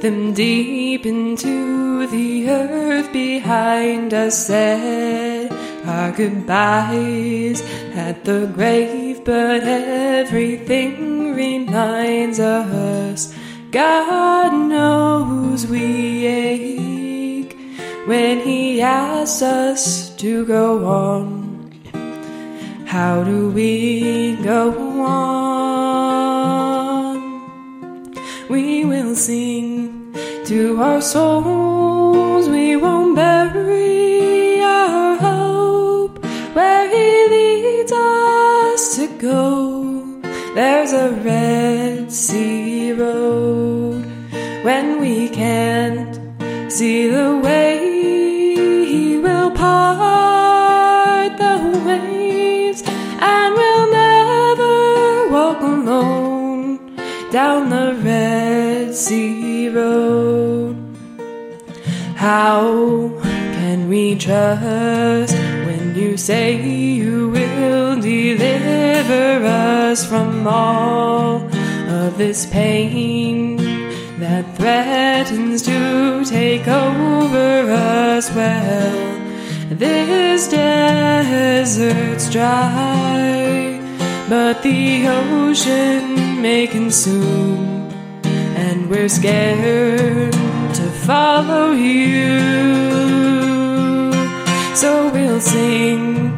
them deep into the earth behind us, said our goodbyes at the grave, but everything reminds us God knows we ache when He asks us to go on. How do we go on? We will sing to our souls, we won't bury our hope where He leads us to go. There's a Red Sea road when we can't see the way. He will part the waves, and we'll never walk alone down the Red Sea road. How can we trust when you say you will deliver us from all of this pain that threatens to take over us? Well, this desert's dry, but the ocean may consume, and we're scared to follow you. So we'll sing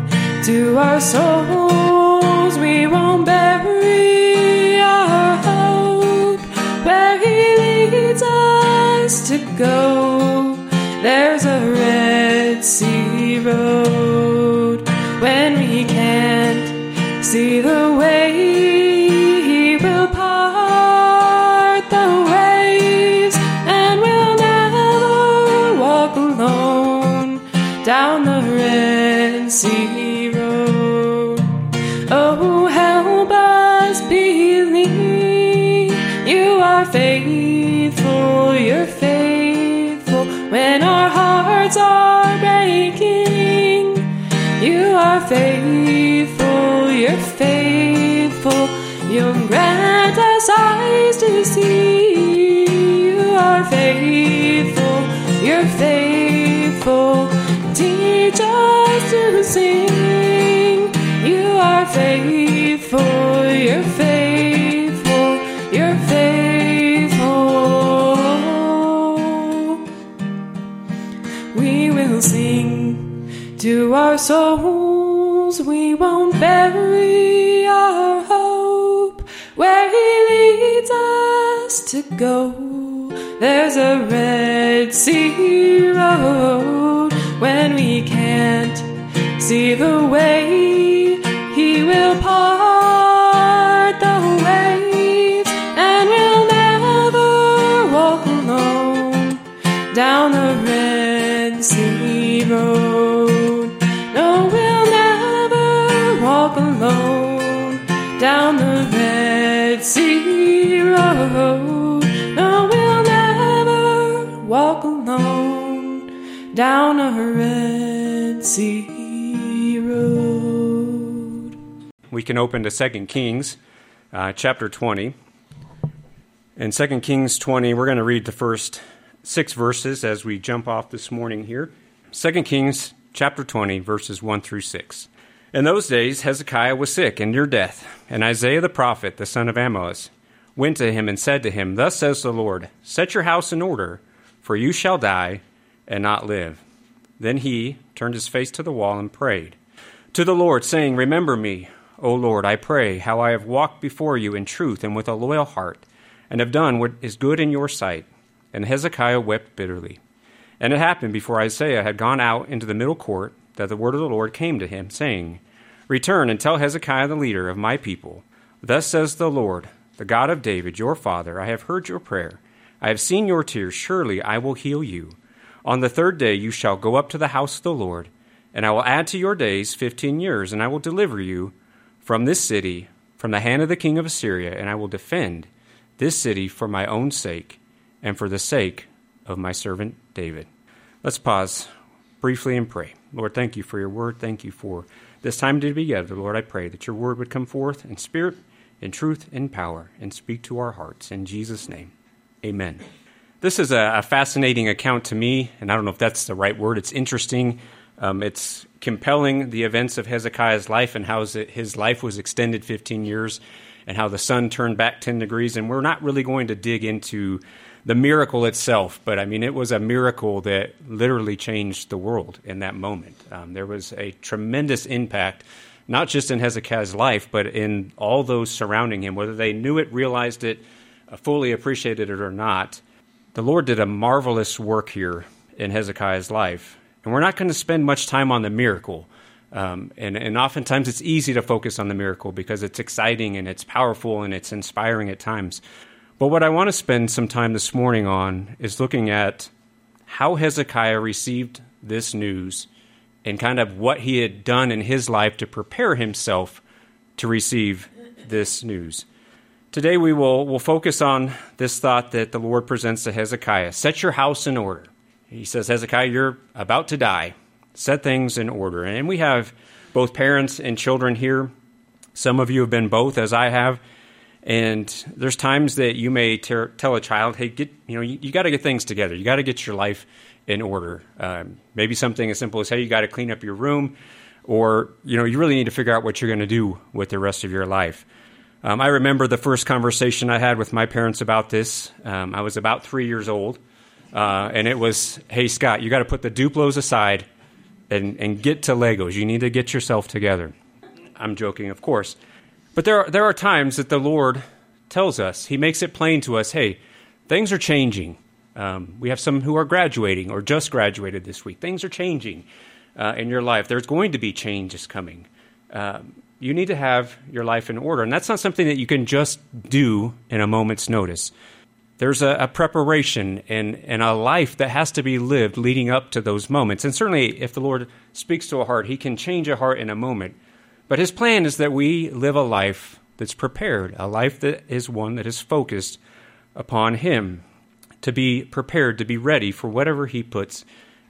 to our souls, we won't bury our hope where He leads us to go. There's a Red Sea road when we can't see the way. Down the Red Sea road. Oh, help us believe you are faithful, you're faithful when our hearts are breaking. You are faithful, you're faithful, you'll grant us eyes to see. You are faithful, you're faithful, to sing. You are faithful, you're faithful, you're faithful. We will sing to our souls, we won't bury our hope where He leads us to go. There's a Red Sea road when we can't see the way. He will part the waves, and we'll never walk alone down the Red Sea road. No, we'll never walk alone down the Red Sea road. No, we'll never walk alone down a Red Sea we can open to 2 Kings uh, chapter 20. In 2 Kings 20, we're going to read the first six verses as we jump off this morning here. 2 Kings chapter 20, verses 1 through 6. In those days, Hezekiah was sick and near death, and Isaiah the prophet, the son of Amoz, went to him and said to him, Thus says the Lord, Set your house in order, for you shall die and not live. Then he turned his face to the wall and prayed to the Lord, saying, Remember me, O Lord, I pray, how I have walked before you in truth and with a loyal heart, and have done what is good in your sight. And Hezekiah wept bitterly. And it happened before Isaiah had gone out into the middle court that the word of the Lord came to him, saying, Return and tell Hezekiah the leader of my people, Thus says the Lord, the God of David, your father, I have heard your prayer. I have seen your tears. Surely I will heal you. On the third day you shall go up to the house of the Lord, and I will add to your days fifteen years, and I will deliver you from this city, from the hand of the king of Assyria, and I will defend this city for my own sake and for the sake of my servant David. Let's pause briefly and pray. Lord, thank you for your word. Thank you for this time to be together. Lord, I pray that your word would come forth in spirit, in truth, in power, and speak to our hearts. In Jesus' name, amen. This is a, a, fascinating account to me, and I don't know if that's the right word. It's interesting. Um, it's compelling the events of Hezekiah's life and how his life was extended 15 years and how the sun turned back 10 degrees. And we're not really going to dig into the miracle itself, but I mean, it was a miracle that literally changed the world in that moment. Um, there was a tremendous impact, not just in Hezekiah's life, but in all those surrounding him, whether they knew it, realized it, uh, fully appreciated it or not. The Lord did a marvelous work here in Hezekiah's life. And we're not going to spend much time on the miracle. Um, and, and oftentimes it's easy to focus on the miracle because it's exciting and it's powerful and it's inspiring at times. But what I want to spend some time this morning on is looking at how Hezekiah received this news and kind of what he had done in his life to prepare himself to receive this news. Today we will will focus on this thought that the Lord presents to Hezekiah. Set your house in order. He says, Hezekiah, you're about to die. Set things in order. And we have both parents and children here. Some of you have been both, as I have. And there's times that you may ter- tell a child, "Hey, get you know, you, you got to get things together. You got to get your life in order." Um, maybe something as simple as, "Hey, you got to clean up your room," or you know, you really need to figure out what you're going to do with the rest of your life. Um, I remember the first conversation I had with my parents about this. Um, I was about three years old, uh, and it was, "Hey, Scott, you got to put the Duplos aside and and get to Legos. You need to get yourself together." I'm joking, of course. But there are, there are times that the Lord tells us, He makes it plain to us, hey, things are changing. Um, we have some who are graduating or just graduated this week. Things are changing uh, in your life. There's going to be changes coming. Um, you need to have your life in order. And that's not something that you can just do in a moment's notice. There's a, a preparation and, and a life that has to be lived leading up to those moments. And certainly, if the Lord speaks to a heart, He can change a heart in a moment. But his plan is that we live a life that's prepared, a life that is one that is focused upon him, to be prepared, to be ready for whatever he puts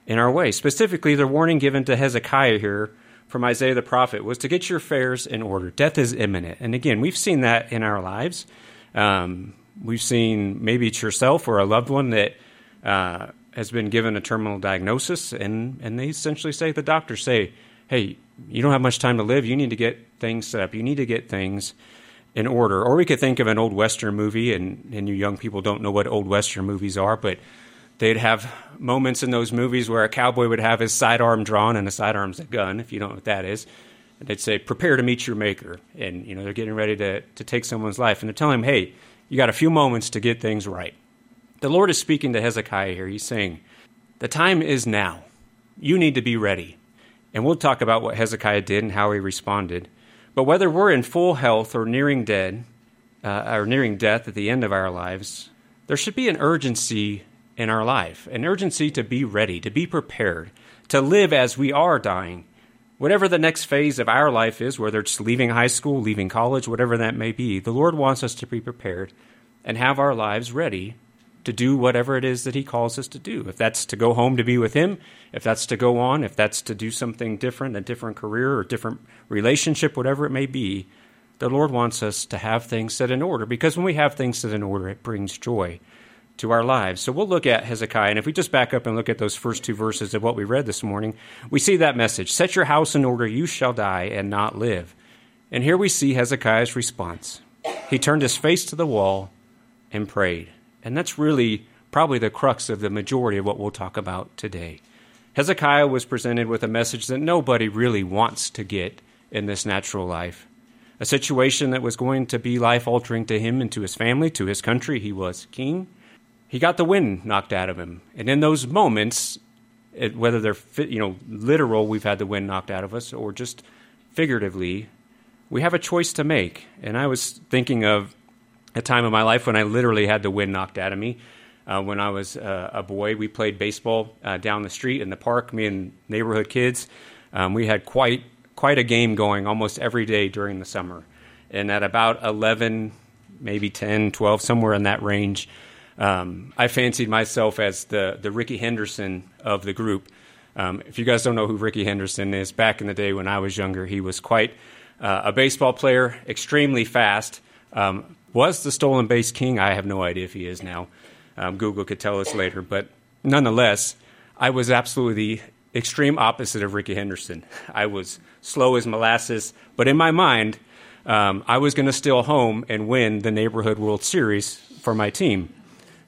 in our way. Specifically, the warning given to Hezekiah here from Isaiah the prophet was to get your affairs in order. Death is imminent. And again, we've seen that in our lives. Um, we've seen maybe it's yourself or a loved one that uh, has been given a terminal diagnosis, and, and they essentially say, the doctors say, hey, you don't have much time to live. You need to get things set up. You need to get things in order. Or we could think of an old Western movie, and, and you young people don't know what old Western movies are, but they'd have moments in those movies where a cowboy would have his sidearm drawn, and a sidearm's a gun, if you don't know what that is. And they'd say, prepare to meet your maker. And, you know, they're getting ready to, to take someone's life. And they're telling him, hey, you got a few moments to get things right. The Lord is speaking to Hezekiah here. He's saying, the time is now. You need to be ready. And we'll talk about what Hezekiah did and how he responded. But whether we're in full health or nearing dead, uh, or nearing death at the end of our lives, there should be an urgency in our life, an urgency to be ready, to be prepared, to live as we are dying. Whatever the next phase of our life is, whether it's leaving high school, leaving college, whatever that may be, the Lord wants us to be prepared and have our lives ready to do whatever it is that He calls us to do. If that's to go home to be with Him, if that's to go on, if that's to do something different, a different career or different relationship, whatever it may be, the Lord wants us to have things set in order because when we have things set in order, it brings joy to our lives. So we'll look at Hezekiah, and if we just back up and look at those first two verses of what we read this morning, we see that message Set your house in order, you shall die and not live. And here we see Hezekiah's response. He turned his face to the wall and prayed. And that's really probably the crux of the majority of what we'll talk about today. Hezekiah was presented with a message that nobody really wants to get in this natural life. A situation that was going to be life altering to him and to his family, to his country. He was king. He got the wind knocked out of him. And in those moments, it, whether they're you know literal, we've had the wind knocked out of us, or just figuratively, we have a choice to make. And I was thinking of a time of my life when I literally had the wind knocked out of me. Uh, when I was uh, a boy, we played baseball uh, down the street in the park. Me and neighborhood kids, um, we had quite quite a game going almost every day during the summer. And at about 11, maybe 10, 12, somewhere in that range, um, I fancied myself as the the Rickey Henderson of the group. Um, if you guys don't know who Rickey Henderson is, back in the day when I was younger, he was quite uh, a baseball player, extremely fast. Um, was the stolen base king. I have no idea if he is now. Um, Google could tell us later. But nonetheless, I was absolutely the extreme opposite of Rickey Henderson. I was slow as molasses, but in my mind, um, I was going to steal home and win the neighborhood World Series for my team.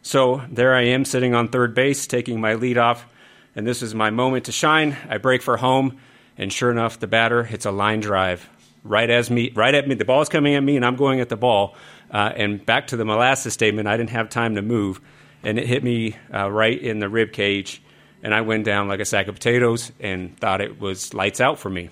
So there I am sitting on third base, taking my lead off, and this is my moment to shine. I break for home, and sure enough, the batter hits a line drive right as me, right at me. The ball is coming at me, and I'm going at the ball. Uh, and back to the molasses statement, I didn't have time to move, and it hit me uh, right in the rib cage, and I went down like a sack of potatoes and thought it was lights out for me.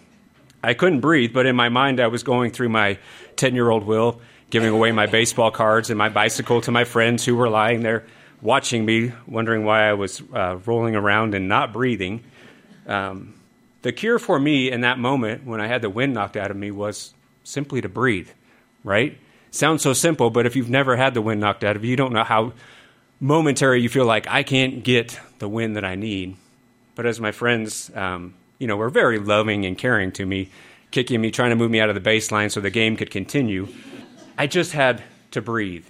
I couldn't breathe, but in my mind, I was going through my 10 year old will giving away my baseball cards and my bicycle to my friends who were lying there watching me, wondering why I was uh, rolling around and not breathing. Um, the cure for me in that moment when I had the wind knocked out of me was simply to breathe, right? Sounds so simple, but if you've never had the wind knocked out of you, you don't know how momentary you feel like I can't get the wind that I need. But as my friends, um, you know, were very loving and caring to me, kicking me, trying to move me out of the baseline so the game could continue, I just had to breathe.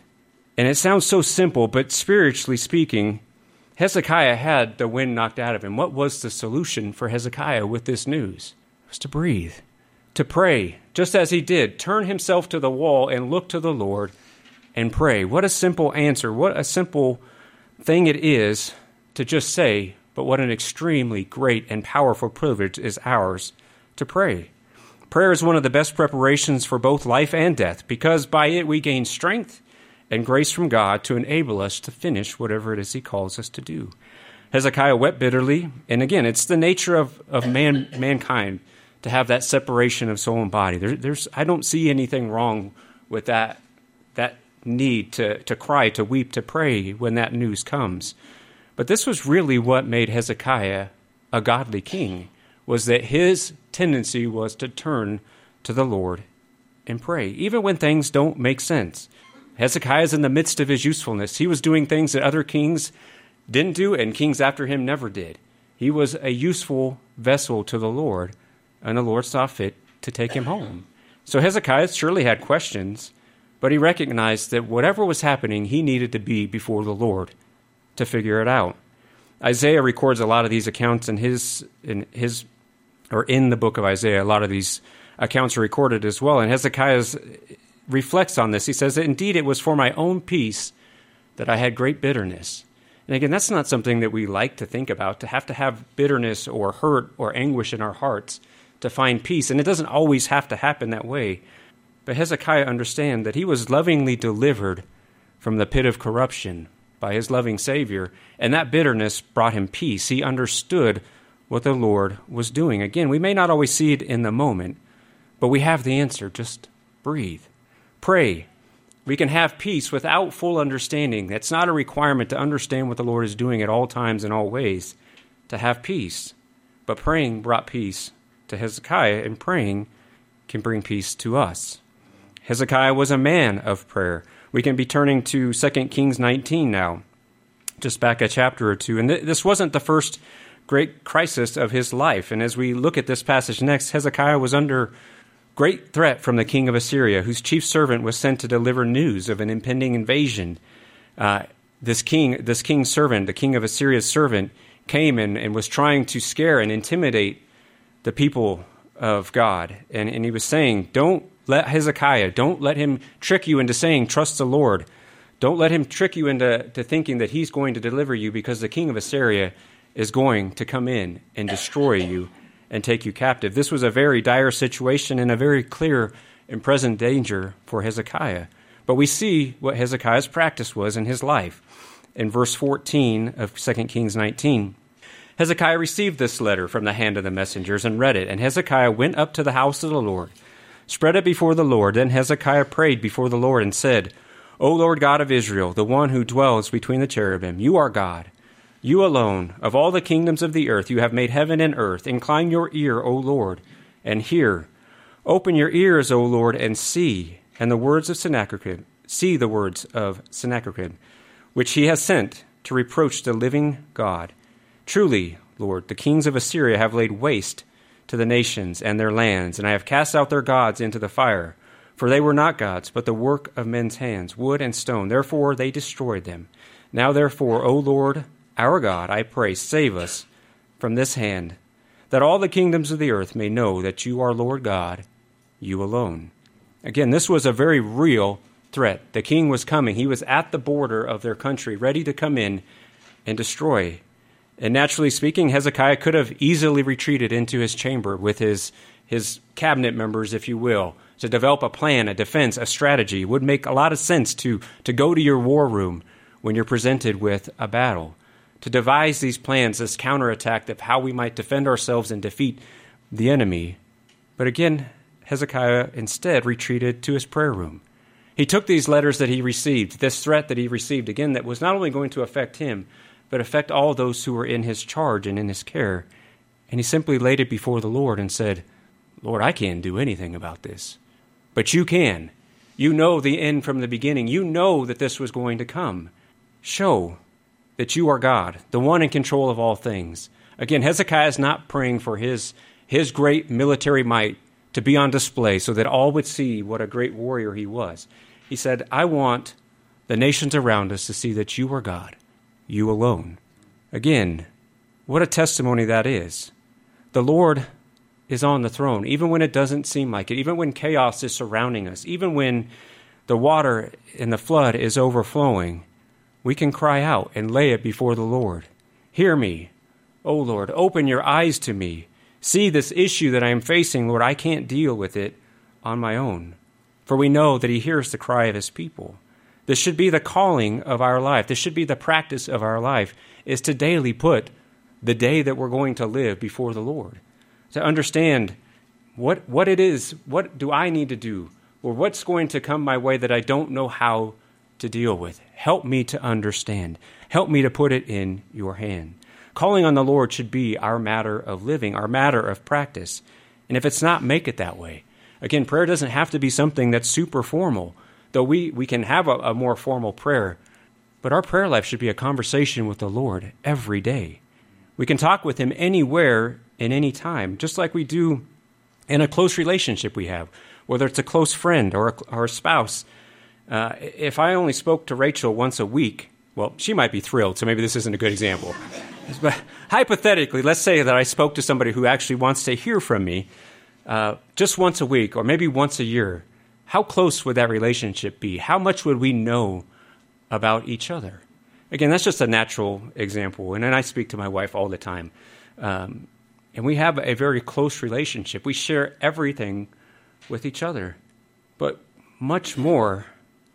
And it sounds so simple, but spiritually speaking, Hezekiah had the wind knocked out of him. What was the solution for Hezekiah with this news? It was to breathe, to pray, just as he did, turn himself to the wall and look to the Lord and pray. What a simple answer. What a simple thing it is to just say, but what an extremely great and powerful privilege is ours to pray. Prayer is one of the best preparations for both life and death because by it we gain strength and grace from God to enable us to finish whatever it is He calls us to do. Hezekiah wept bitterly, and again, it's the nature of, of man, mankind to have that separation of soul and body. There, there's, I don't see anything wrong with that, that need to, to cry, to weep, to pray when that news comes. But this was really what made Hezekiah a godly king, was that his tendency was to turn to the Lord and pray, even when things don't make sense. Hezekiah is in the midst of his usefulness. He was doing things that other kings didn't do, and kings after him never did. He was a useful vessel to the Lord, and the Lord saw fit to take him home. So Hezekiah surely had questions, but he recognized that whatever was happening, he needed to be before the Lord to figure it out. Isaiah records a lot of these accounts in his in his or in the book of Isaiah, a lot of these accounts are recorded as well. And Hezekiah reflects on this. He says indeed it was for my own peace that I had great bitterness. And again, that's not something that we like to think about, to have to have bitterness or hurt or anguish in our hearts to find peace. And it doesn't always have to happen that way. But Hezekiah understand that he was lovingly delivered from the pit of corruption by his loving Savior, and that bitterness brought him peace. He understood what the Lord was doing. Again, we may not always see it in the moment, but we have the answer. Just breathe. Pray. We can have peace without full understanding. That's not a requirement to understand what the Lord is doing at all times and all ways to have peace. But praying brought peace to Hezekiah, and praying can bring peace to us. Hezekiah was a man of prayer. We can be turning to 2 Kings 19 now, just back a chapter or two. And th- this wasn't the first great crisis of his life. And as we look at this passage next, Hezekiah was under great threat from the king of Assyria, whose chief servant was sent to deliver news of an impending invasion. Uh, this king, this king's servant, the king of Assyria's servant, came and, and was trying to scare and intimidate the people of God. And, and he was saying, Don't let Hezekiah, don't let him trick you into saying, Trust the Lord. Don't let him trick you into to thinking that he's going to deliver you because the king of Assyria is going to come in and destroy you and take you captive. This was a very dire situation and a very clear and present danger for Hezekiah. But we see what Hezekiah's practice was in his life. In verse 14 of 2 Kings 19, Hezekiah received this letter from the hand of the messengers and read it. And Hezekiah went up to the house of the Lord, spread it before the Lord. Then Hezekiah prayed before the Lord and said, O Lord God of Israel, the one who dwells between the cherubim, you are God. You alone, of all the kingdoms of the earth, you have made heaven and earth. Incline your ear, O Lord, and hear. Open your ears, O Lord, and see. And the words of Sennacherib, see the words of Sennacherib, which he has sent to reproach the living God. Truly, Lord, the kings of Assyria have laid waste to the nations and their lands, and I have cast out their gods into the fire. For they were not gods, but the work of men's hands, wood and stone. Therefore they destroyed them. Now, therefore, O Lord, our God, I pray, save us from this hand, that all the kingdoms of the earth may know that you are Lord God, you alone. Again, this was a very real threat. The king was coming. He was at the border of their country, ready to come in and destroy. And naturally speaking, Hezekiah could have easily retreated into his chamber with his, his cabinet members, if you will, to develop a plan, a defense, a strategy. It would make a lot of sense to, to go to your war room when you're presented with a battle, to devise these plans, this counterattack of how we might defend ourselves and defeat the enemy. But again, Hezekiah instead retreated to his prayer room. He took these letters that he received, this threat that he received, again, that was not only going to affect him, but affect all those who were in his charge and in his care. And he simply laid it before the Lord and said, Lord, I can't do anything about this, but you can. You know the end from the beginning. You know that this was going to come show that you are God, the one in control of all things. Again, Hezekiah is not praying for his, his great military might to be on display so that all would see what a great warrior he was. He said, I want the nations around us to see that you are God, you alone. Again, what a testimony that is. The Lord is on the throne, even when it doesn't seem like it, even when chaos is surrounding us, even when the water in the flood is overflowing we can cry out and lay it before the Lord. Hear me, O Lord, open your eyes to me. See this issue that I am facing, Lord, I can't deal with it on my own. For we know that He hears the cry of His people. This should be the calling of our life. This should be the practice of our life, is to daily put the day that we're going to live before the Lord. To understand what, what it is, what do I need to do, or what's going to come my way that I don't know how to deal with. Help me to understand. Help me to put it in your hand. Calling on the Lord should be our matter of living, our matter of practice. And if it's not, make it that way. Again, prayer doesn't have to be something that's super formal, though we, we can have a, a more formal prayer. But our prayer life should be a conversation with the Lord every day. We can talk with Him anywhere and any time, just like we do in a close relationship we have, whether it's a close friend or a, or a spouse uh, if I only spoke to Rachel once a week, well, she might be thrilled, so maybe this isn't a good example. but hypothetically, let's say that I spoke to somebody who actually wants to hear from me uh, just once a week or maybe once a year. How close would that relationship be? How much would we know about each other? Again, that's just a natural example. And then I speak to my wife all the time. Um, and we have a very close relationship. We share everything with each other. But much more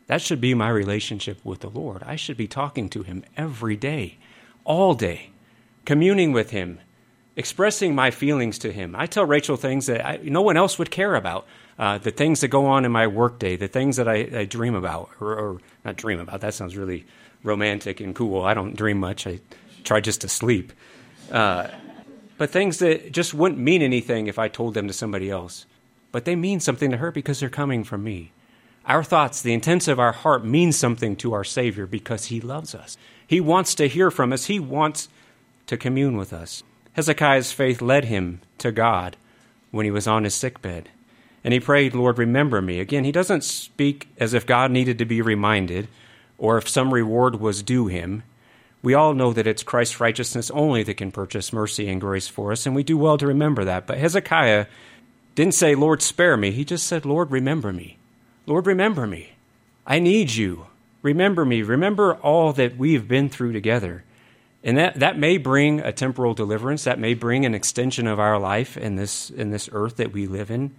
that should be my relationship with the Lord. I should be talking to Him every day, all day, communing with Him, expressing my feelings to Him. I tell Rachel things that I, no one else would care about. Uh, the things that go on in my workday, the things that I, I dream about, or, or, not dream about. That sounds really romantic and cool. I don't dream much. I try just to sleep. Uh, but things that just wouldn't mean anything if I told them to somebody else. But they mean something to her because they're coming from me. Our thoughts, the intents of our heart, mean something to our Savior because He loves us. He wants to hear from us, He wants to commune with us. Hezekiah's faith led him to God when he was on his sickbed. And he prayed, Lord, remember me. Again, he doesn't speak as if God needed to be reminded or if some reward was due him. We all know that it's Christ's righteousness only that can purchase mercy and grace for us, and we do well to remember that. But Hezekiah didn't say, Lord, spare me. He just said, Lord, remember me. Lord, remember me. I need you. Remember me. Remember all that we've been through together. And that, that may bring a temporal deliverance. That may bring an extension of our life in this, in this earth that we live in.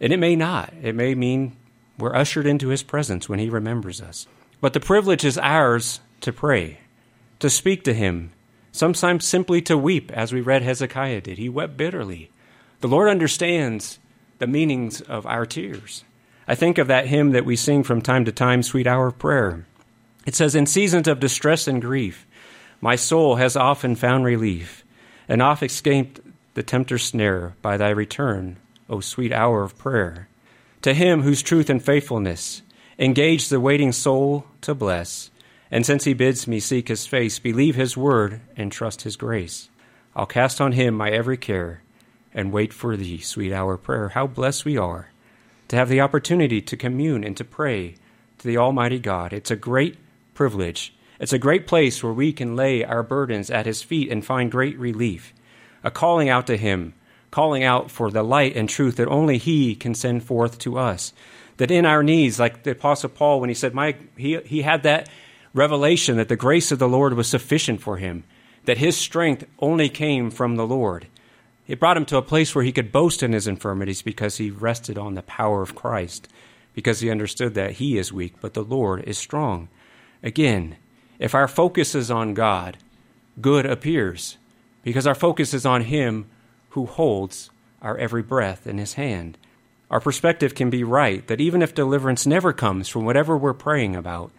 And it may not. It may mean we're ushered into his presence when he remembers us. But the privilege is ours to pray, to speak to him, sometimes simply to weep, as we read Hezekiah did. He wept bitterly. The Lord understands the meanings of our tears. I think of that hymn that we sing from time to time, Sweet Hour of Prayer. It says, In seasons of distress and grief, my soul has often found relief, and oft escaped the tempter's snare by thy return, O sweet hour of prayer. To him whose truth and faithfulness engage the waiting soul to bless, and since he bids me seek his face, believe his word and trust his grace. I'll cast on him my every care and wait for thee, sweet hour of prayer. How blessed we are to have the opportunity to commune and to pray to the Almighty God. It's a great privilege. It's a great place where we can lay our burdens at His feet and find great relief. A calling out to Him, calling out for the light and truth that only He can send forth to us. That in our needs, like the Apostle Paul, when he said, my, he, he had that revelation that the grace of the Lord was sufficient for him, that his strength only came from the Lord. It brought him to a place where he could boast in his infirmities because he rested on the power of Christ, because he understood that he is weak, but the Lord is strong. Again, if our focus is on God, good appears, because our focus is on Him who holds our every breath in His hand. Our perspective can be right that even if deliverance never comes from whatever we're praying about,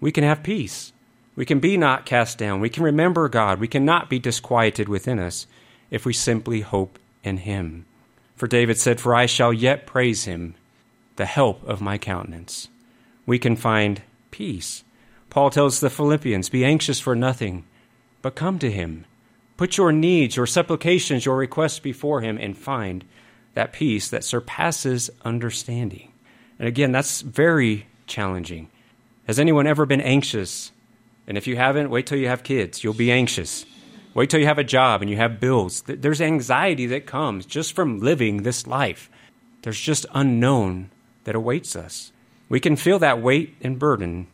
we can have peace. We can be not cast down. We can remember God. We cannot be disquieted within us if we simply hope in Him. For David said, For I shall yet praise Him, the help of my countenance. We can find peace. Paul tells the Philippians, Be anxious for nothing, but come to Him. Put your needs, your supplications, your requests before Him, and find that peace that surpasses understanding. And again, that's very challenging. Has anyone ever been anxious? And if you haven't, wait till you have kids. You'll be anxious. Wait till you have a job and you have bills. There's anxiety that comes just from living this life. There's just unknown that awaits us. We can feel that weight and burden,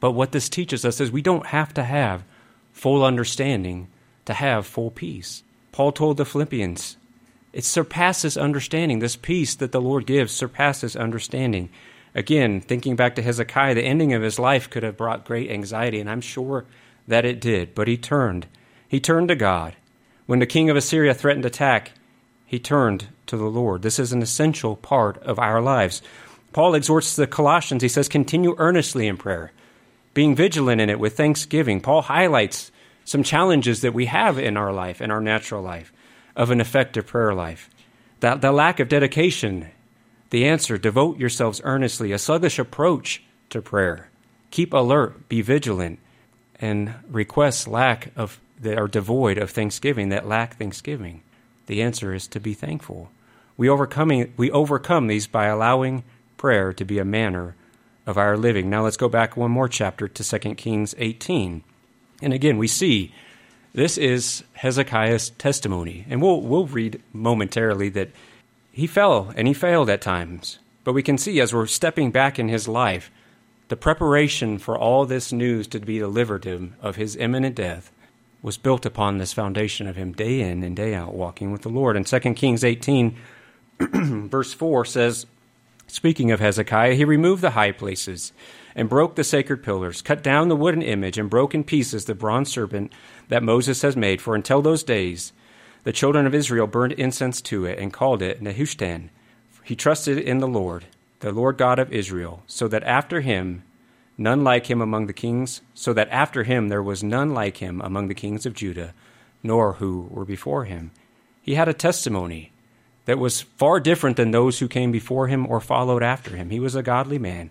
but what this teaches us is we don't have to have full understanding to have full peace. Paul told the Philippians, it surpasses understanding. This peace that the Lord gives surpasses understanding. Again, thinking back to Hezekiah, the ending of his life could have brought great anxiety, and I'm sure that it did. But he turned. He turned to God. When the king of Assyria threatened attack, he turned to the Lord. This is an essential part of our lives. Paul exhorts the Colossians, he says, continue earnestly in prayer, being vigilant in it with thanksgiving. Paul highlights some challenges that we have in our life, in our natural life of an effective prayer life. That the lack of dedication, the answer, devote yourselves earnestly, a sluggish approach to prayer. Keep alert, be vigilant, and requests lack of that are devoid of thanksgiving, that lack thanksgiving. The answer is to be thankful. We overcoming we overcome these by allowing prayer to be a manner of our living. Now let's go back one more chapter to 2 Kings 18. And again, we see this is Hezekiah's testimony. And we'll, we'll read momentarily that he fell and he failed at times. But we can see as we're stepping back in his life, the preparation for all this news to be delivered to him of his imminent death was built upon this foundation of him day in and day out walking with the Lord. And 2 Kings 18, verse 4 says, Speaking of Hezekiah, he removed the high places and broke the sacred pillars, cut down the wooden image, and broke in pieces the bronze serpent that Moses has made. For until those days, the children of Israel burned incense to it and called it Nehushtan. He trusted in the Lord, the Lord God of Israel, so that after him none like him among the kings, so that after him there was none like him among the kings of Judah, nor who were before him. He had a testimony that was far different than those who came before him or followed after him. He was a godly man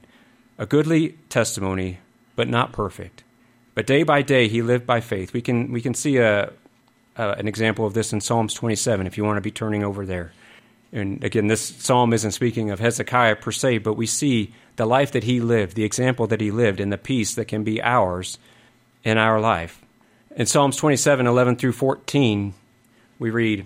a goodly testimony, but not perfect. But day by day he lived by faith. We can we can see a, a, an example of this in Psalms 27 if you want to be turning over there. And again, this psalm isn't speaking of Hezekiah per se, but we see the life that he lived, the example that he lived, and the peace that can be ours in our life. In Psalms 27 11 through 14, we read,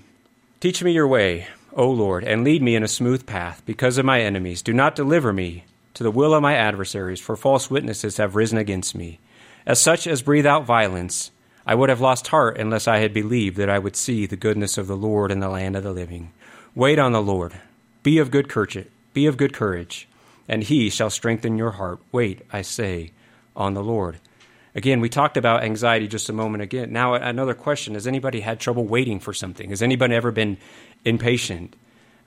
Teach me your way, O Lord, and lead me in a smooth path because of my enemies. Do not deliver me to the will of my adversaries, for false witnesses have risen against me. As such as breathe out violence, I would have lost heart unless I had believed that I would see the goodness of the Lord in the land of the living. Wait on the Lord. Be of good courage, be of good courage, and he shall strengthen your heart. Wait, I say, on the Lord. Again, we talked about anxiety just a moment again. Now another question, has anybody had trouble waiting for something? Has anybody ever been impatient?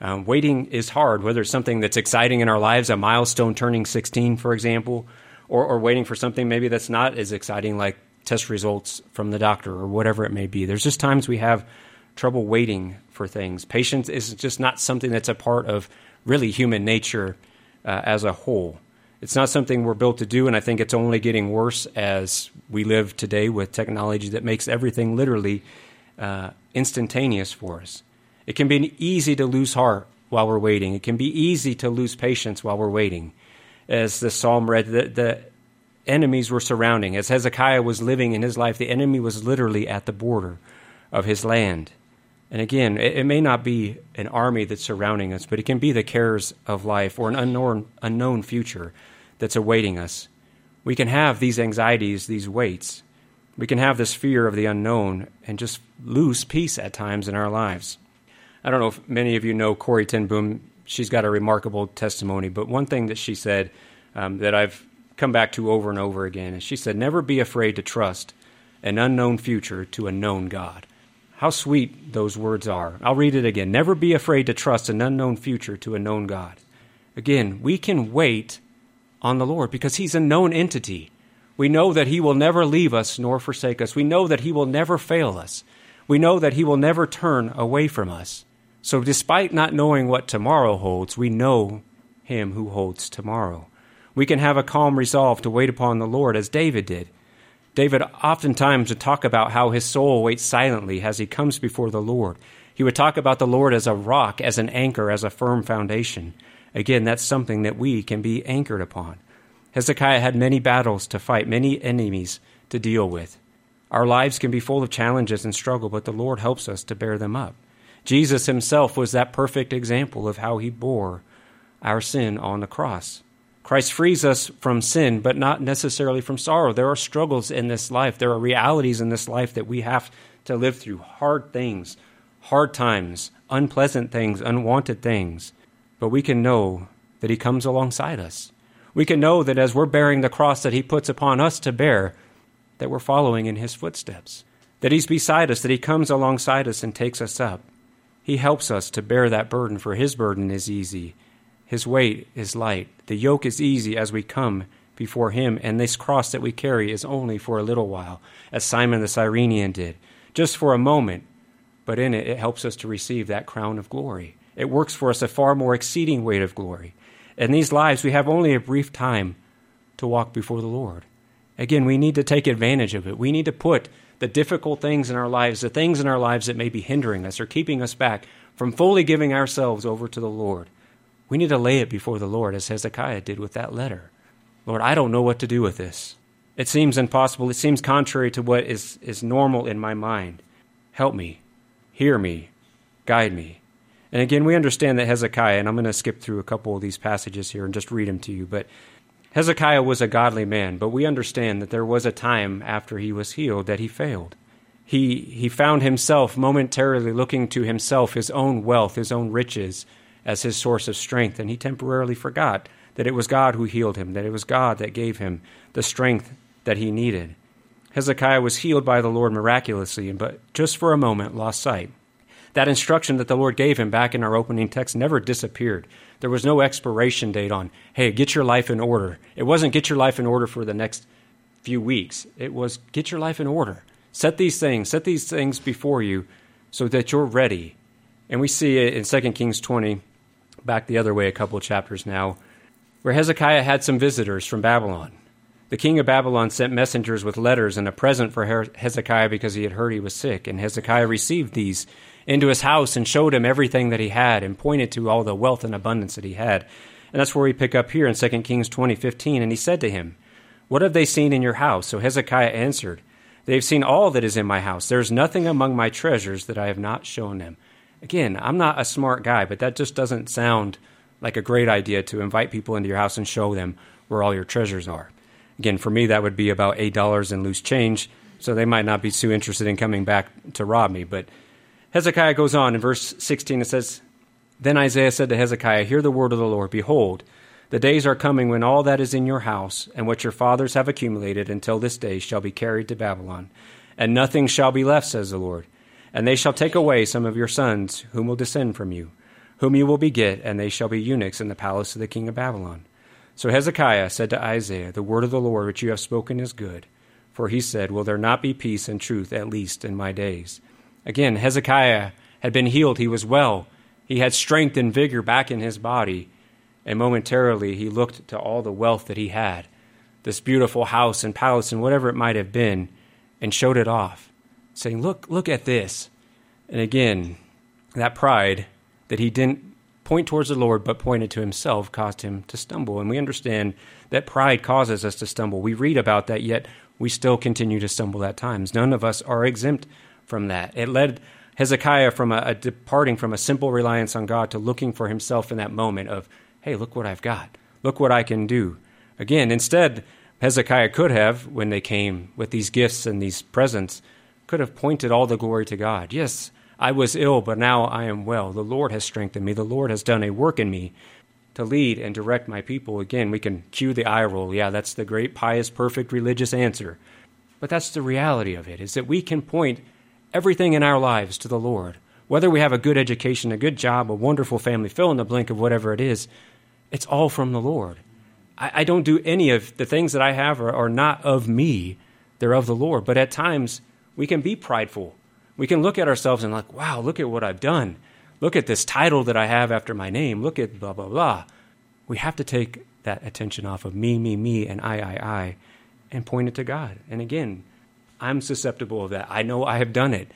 Um, waiting is hard, whether it's something that's exciting in our lives, a milestone turning 16, for example, or, or waiting for something maybe that's not as exciting, like test results from the doctor or whatever it may be. There's just times we have trouble waiting for things. Patience is just not something that's a part of really human nature uh, as a whole. It's not something we're built to do, and I think it's only getting worse as we live today with technology that makes everything literally uh, instantaneous for us. It can be easy to lose heart while we're waiting. It can be easy to lose patience while we're waiting. As the psalm read, the, the enemies were surrounding. As Hezekiah was living in his life, the enemy was literally at the border of his land. And again, it, it, may not be an army that's surrounding us, but it can be the cares of life or an unknown, unknown future that's awaiting us. We can have these anxieties, these weights. We can have this fear of the unknown and just lose peace at times in our lives. I don't know if many of you know Corrie ten Boom. She's got a remarkable testimony, but one thing that she said um, that I've come back to over and over again is she said, Never be afraid to trust an unknown future to a known God. How sweet those words are. I'll read it again. Never be afraid to trust an unknown future to a known God. Again, we can wait on the Lord because He's a known entity. We know that He will never leave us nor forsake us. We know that He will never fail us. We know that He will never turn away from us. So, despite not knowing what tomorrow holds, we know Him who holds tomorrow. We can have a calm resolve to wait upon the Lord as David did. David oftentimes would talk about how his soul waits silently as he comes before the Lord. He would talk about the Lord as a rock, as an anchor, as a firm foundation. Again, that's something that we can be anchored upon. Hezekiah had many battles to fight, many enemies to deal with. Our lives can be full of challenges and struggle, but the Lord helps us to bear them up. Jesus himself was that perfect example of how he bore our sin on the cross. Christ frees us from sin, but not necessarily from sorrow. There are struggles in this life. There are realities in this life that we have to live through hard things, hard times, unpleasant things, unwanted things. But we can know that He comes alongside us. We can know that as we're bearing the cross that He puts upon us to bear, that we're following in His footsteps. That He's beside us, that He comes alongside us and takes us up. He helps us to bear that burden, for His burden is easy his weight is light. The yoke is easy as we come before him, and this cross that we carry is only for a little while, as Simon the Cyrenian did, just for a moment, but in it it helps us to receive that crown of glory. It works for us a far more exceeding weight of glory. In these lives, we have only a brief time to walk before the Lord. Again, we need to take advantage of it. We need to put the difficult things in our lives, the things in our lives that may be hindering us or keeping us back from fully giving ourselves over to the Lord we need to lay it before the Lord, as Hezekiah did with that letter. Lord, I don't know what to do with this. It seems impossible. It seems contrary to what is, is normal in my mind. Help me. Hear me. Guide me. And again, we understand that Hezekiah, and I'm going to skip through a couple of these passages here and just read them to you, but Hezekiah was a godly man, but we understand that there was a time after he was healed that he failed. He, he found himself momentarily looking to himself, his own wealth, his own riches, as his source of strength, and he temporarily forgot that it was God who healed him, that it was God that gave him the strength that he needed. Hezekiah was healed by the Lord miraculously, but just for a moment lost sight. That instruction that the Lord gave him back in our opening text never disappeared. There was no expiration date on, hey, get your life in order. It wasn't get your life in order for the next few weeks. It was get your life in order. Set these things, set these things before you so that you're ready. And we see it in 2 Kings 20, back the other way a couple of chapters now, where Hezekiah had some visitors from Babylon. The king of Babylon sent messengers with letters and a present for Hezekiah because he had heard he was sick. And Hezekiah received these into his house and showed him everything that he had and pointed to all the wealth and abundance that he had. And that's where we pick up here in 2 Kings 20:15 And he said to him, What have they seen in your house? So Hezekiah answered, They have seen all that is in my house. There is nothing among my treasures that I have not shown them. Again, I'm not a smart guy, but that just doesn't sound like a great idea to invite people into your house and show them where all your treasures are. Again, for me, that would be about $8 in loose change, so they might not be too interested in coming back to rob me. But Hezekiah goes on in verse 16, it says, Then Isaiah said to Hezekiah, Hear the word of the Lord. Behold, the days are coming when all that is in your house and what your fathers have accumulated until this day shall be carried to Babylon, and nothing shall be left, says the Lord. And they shall take away some of your sons, whom will descend from you, whom you will beget, and they shall be eunuchs in the palace of the king of Babylon. So Hezekiah said to Isaiah, The word of the Lord which you have spoken is good. For he said, Will there not be peace and truth, at least in my days? Again, Hezekiah had been healed. He was well. He had strength and vigor back in his body. And momentarily he looked to all the wealth that he had, this beautiful house and palace and whatever it might have been, and showed it off saying, Look, look at this. And again, that pride that he didn't point towards the Lord but pointed to himself caused him to stumble. And we understand that pride causes us to stumble. We read about that, yet we still continue to stumble at times. None of us are exempt from that. It led Hezekiah from a, a departing from a simple reliance on God to looking for himself in that moment of, hey, look what I've got. Look what I can do. Again, instead, Hezekiah could have, when they came with these gifts and these presents, could have pointed all the glory to God. Yes, I was ill, but now I am well. The Lord has strengthened me. The Lord has done a work in me to lead and direct my people. Again, we can cue the eye roll. Yeah, that's the great, pious, perfect religious answer. But that's the reality of it, is that we can point everything in our lives to the Lord. Whether we have a good education, a good job, a wonderful family, fill in the blank of whatever it is, it's all from the Lord. I, I don't do any of the things that I have are, are not of me, they're of the Lord. But at times, we can be prideful we can look at ourselves and like, wow, look at what I've done. Look at this title that I have after my name. Look at blah, blah, blah. We have to take that attention off of me, me, me, and I, I, I, and point it to God. And again, I'm susceptible of that. I know I have done it.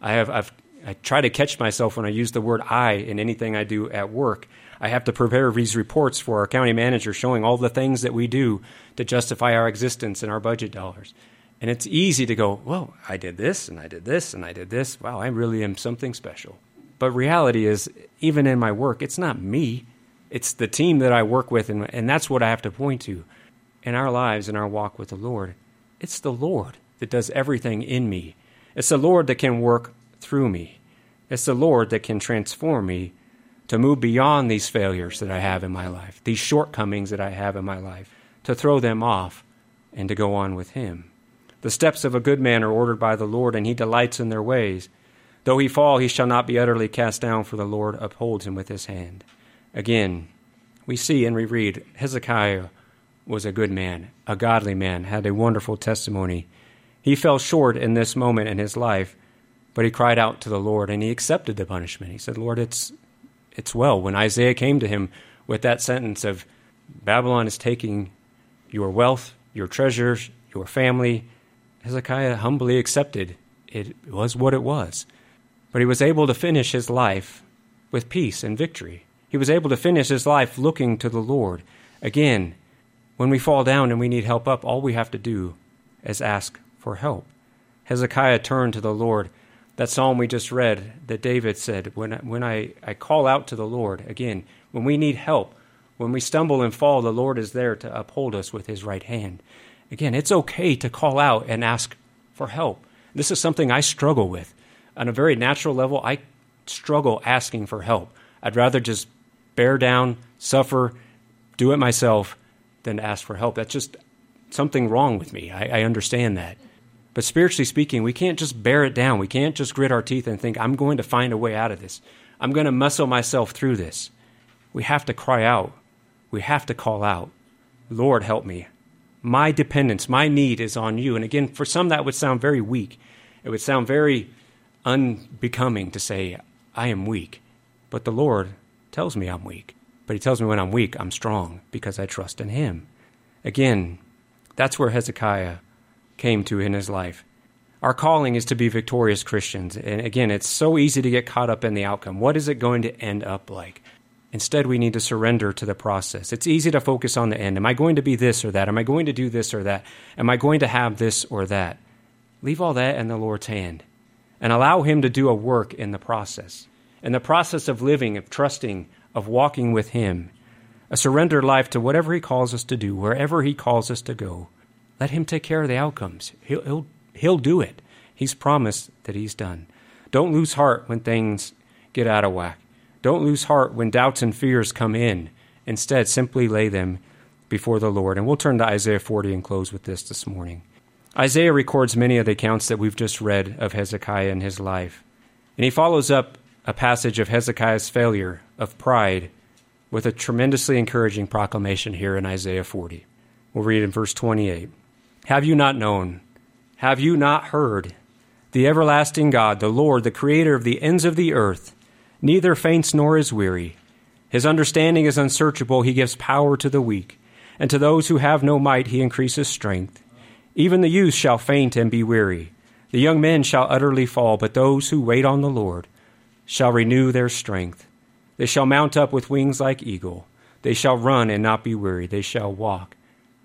I have, I've, I try to catch myself when I use the word I in anything I do at work. I have to prepare these reports for our county manager showing all the things that we do to justify our existence and our budget dollars. And it's easy to go, well, I did this and I did this and I did this. Wow, I really am something special. But reality is, even in my work, it's not me. It's the team that I work with, and, and that's what I have to point to. In our lives, in our walk with the Lord, it's the Lord that does everything in me. It's the Lord that can work through me. It's the Lord that can transform me to move beyond these failures that I have in my life, these shortcomings that I have in my life, to throw them off and to go on with Him. The steps of a good man are ordered by the Lord, and he delights in their ways. Though he fall, he shall not be utterly cast down, for the Lord upholds him with his hand. Again, we see and we read Hezekiah was a good man, a godly man, had a wonderful testimony. He fell short in this moment in his life, but he cried out to the Lord and he accepted the punishment. He said, Lord, it's, it's well. When Isaiah came to him with that sentence of Babylon is taking your wealth, your treasures, your family, Hezekiah humbly accepted it was what it was. But he was able to finish his life with peace and victory. He was able to finish his life looking to the Lord. Again, when we fall down and we need help up, all we have to do is ask for help. Hezekiah turned to the Lord. That psalm we just read that David said, When, when I, I call out to the Lord, again, when we need help, when we stumble and fall, the Lord is there to uphold us with his right hand. Again, it's okay to call out and ask for help. This is something I struggle with. On a very natural level, I struggle asking for help. I'd rather just bear down, suffer, do it myself than ask for help. That's just something wrong with me. I, I understand that. But spiritually speaking, we can't just bear it down. We can't just grit our teeth and think, I'm going to find a way out of this. I'm going to muscle myself through this. We have to cry out. We have to call out, Lord, help me. My dependence, my need is on you. And again, for some, that would sound very weak. It would sound very unbecoming to say, I am weak. But the Lord tells me I'm weak. But He tells me when I'm weak, I'm strong because I trust in Him. Again, that's where Hezekiah came to in his life. Our calling is to be victorious Christians. And again, it's so easy to get caught up in the outcome. What is it going to end up like? Instead, we need to surrender to the process. It's easy to focus on the end. Am I going to be this or that? Am I going to do this or that? Am I going to have this or that? Leave all that in the Lord's hand and allow Him to do a work in the process. In the process of living, of trusting, of walking with Him, a surrendered life to whatever He calls us to do, wherever He calls us to go. Let Him take care of the outcomes. He'll, he'll, he'll do it. He's promised that He's done. Don't lose heart when things get out of whack. Don't lose heart when doubts and fears come in. Instead, simply lay them before the Lord. And we'll turn to Isaiah 40 and close with this this morning. Isaiah records many of the accounts that we've just read of Hezekiah and his life. And he follows up a passage of Hezekiah's failure of pride with a tremendously encouraging proclamation here in Isaiah 40. We'll read in verse 28. Have you not known? Have you not heard? The everlasting God, the Lord, the creator of the ends of the earth, neither faints nor is weary. His understanding is unsearchable. He gives power to the weak, and to those who have no might he increases strength. Even the youth shall faint and be weary. The young men shall utterly fall, but those who wait on the Lord shall renew their strength. They shall mount up with wings like eagle. They shall run and not be weary. They shall walk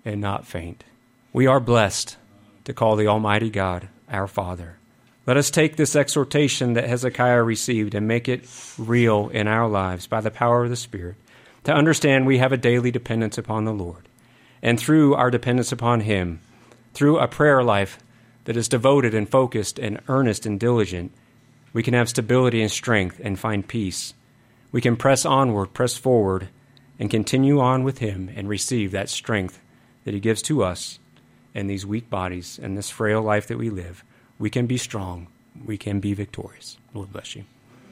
and not faint. We are blessed to call the Almighty God our Father. Let us take this exhortation that Hezekiah received and make it real in our lives by the power of the Spirit, to understand we have a daily dependence upon the Lord. And through our dependence upon Him, through a prayer life that is devoted and focused and earnest and diligent, we can have stability and strength and find peace. We can press onward, press forward, and continue on with Him and receive that strength that He gives to us in these weak bodies and this frail life that we live. We can be strong. We can be victorious. Lord bless you.